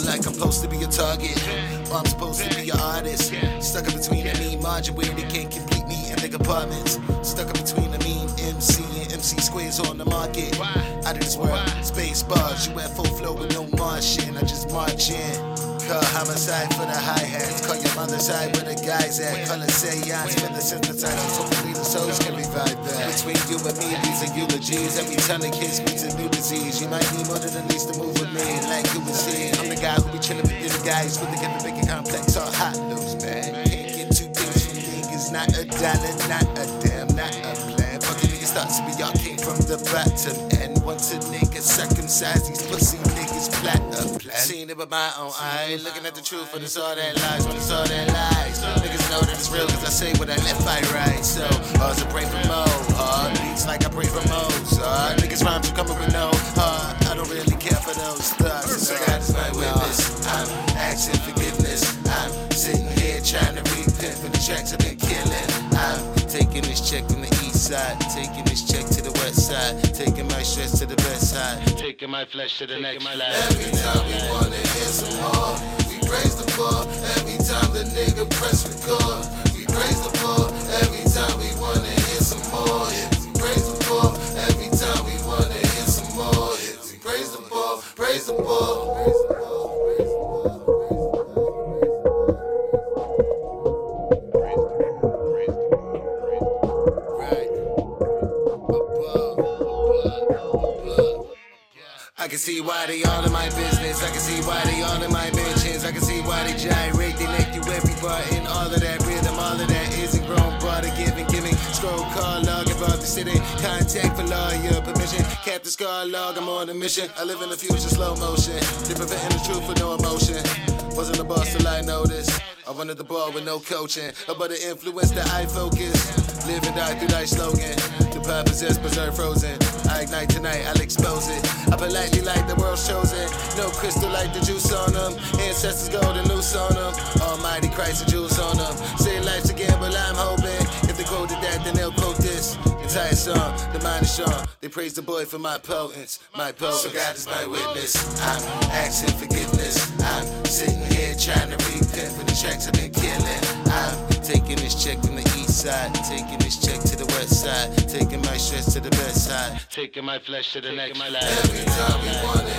like I'm supposed to be a target. Or I'm supposed to be an artist. Stuck in between a mean margin where they can't complete me in the compartments. Stuck in between a mean MC and MC squares on the market. Out of this world, space bars, UFO flow with no Martian. I just march in. Call homicide for the hi hats. Call your mother's side where the guys at. Call it seance for the synthesizers. Hopefully the souls can revive that. Between you and me, these are eulogies. Every time the kids meets a new disease. You might need more than at least to move with me. Like you would see. I'm the guy who be chilling with the guys with the get bigger complex on hot news, man. Can't get two things from niggas. Not a dollar, not a damn, not a plan. Fucking niggas thought to be y'all came from the bottom. And once a nigga circumcised these pussy niggas flat up. Seen it with my own eyes. Looking at the truth when it's all that lies. When it's all that lies. Niggas know that it's real cause I say what I left, I right. So, hard to pray for. Beats like I pray for most. Hard niggas rhymes are coming with no heart. I don't really care for those thugs. So God is my witness. I'm asking forgiveness. I'm sitting here trying to repent for the tracks I've been killing. I'm taking this check from the east side. Taking this check to the west side. Taking my stress to the best side. Taking my flesh to the next life. Every time we I can see why they all in my business. I can see why they all in my mentions. I can see why they gyrate. They make you every the. Contact for lawyer permission. Captain Scar log, I'm on a mission. I live in the future, slow motion. They preventing the truth with no emotion. Wasn't a boss till I noticed. I wanted the ball with no coaching. About the influence that I focus. Live and die through thy slogan. The power possessed, preserve frozen. I ignite tonight, I'll expose it. I politely like the world's chosen. No crystal like the juice on them. Ancestors golden loose on them. Almighty Christ and juice Entire song, the mind is strong. They praise the boy for my potence, my potence. So God is my witness. I'm asking forgiveness. I'm sitting here trying to repent for the tracks I've been killing. I'm taking this check from the east side, taking this check to the west side, taking my stress to the best side, taking my flesh to the next life. Every time we some more,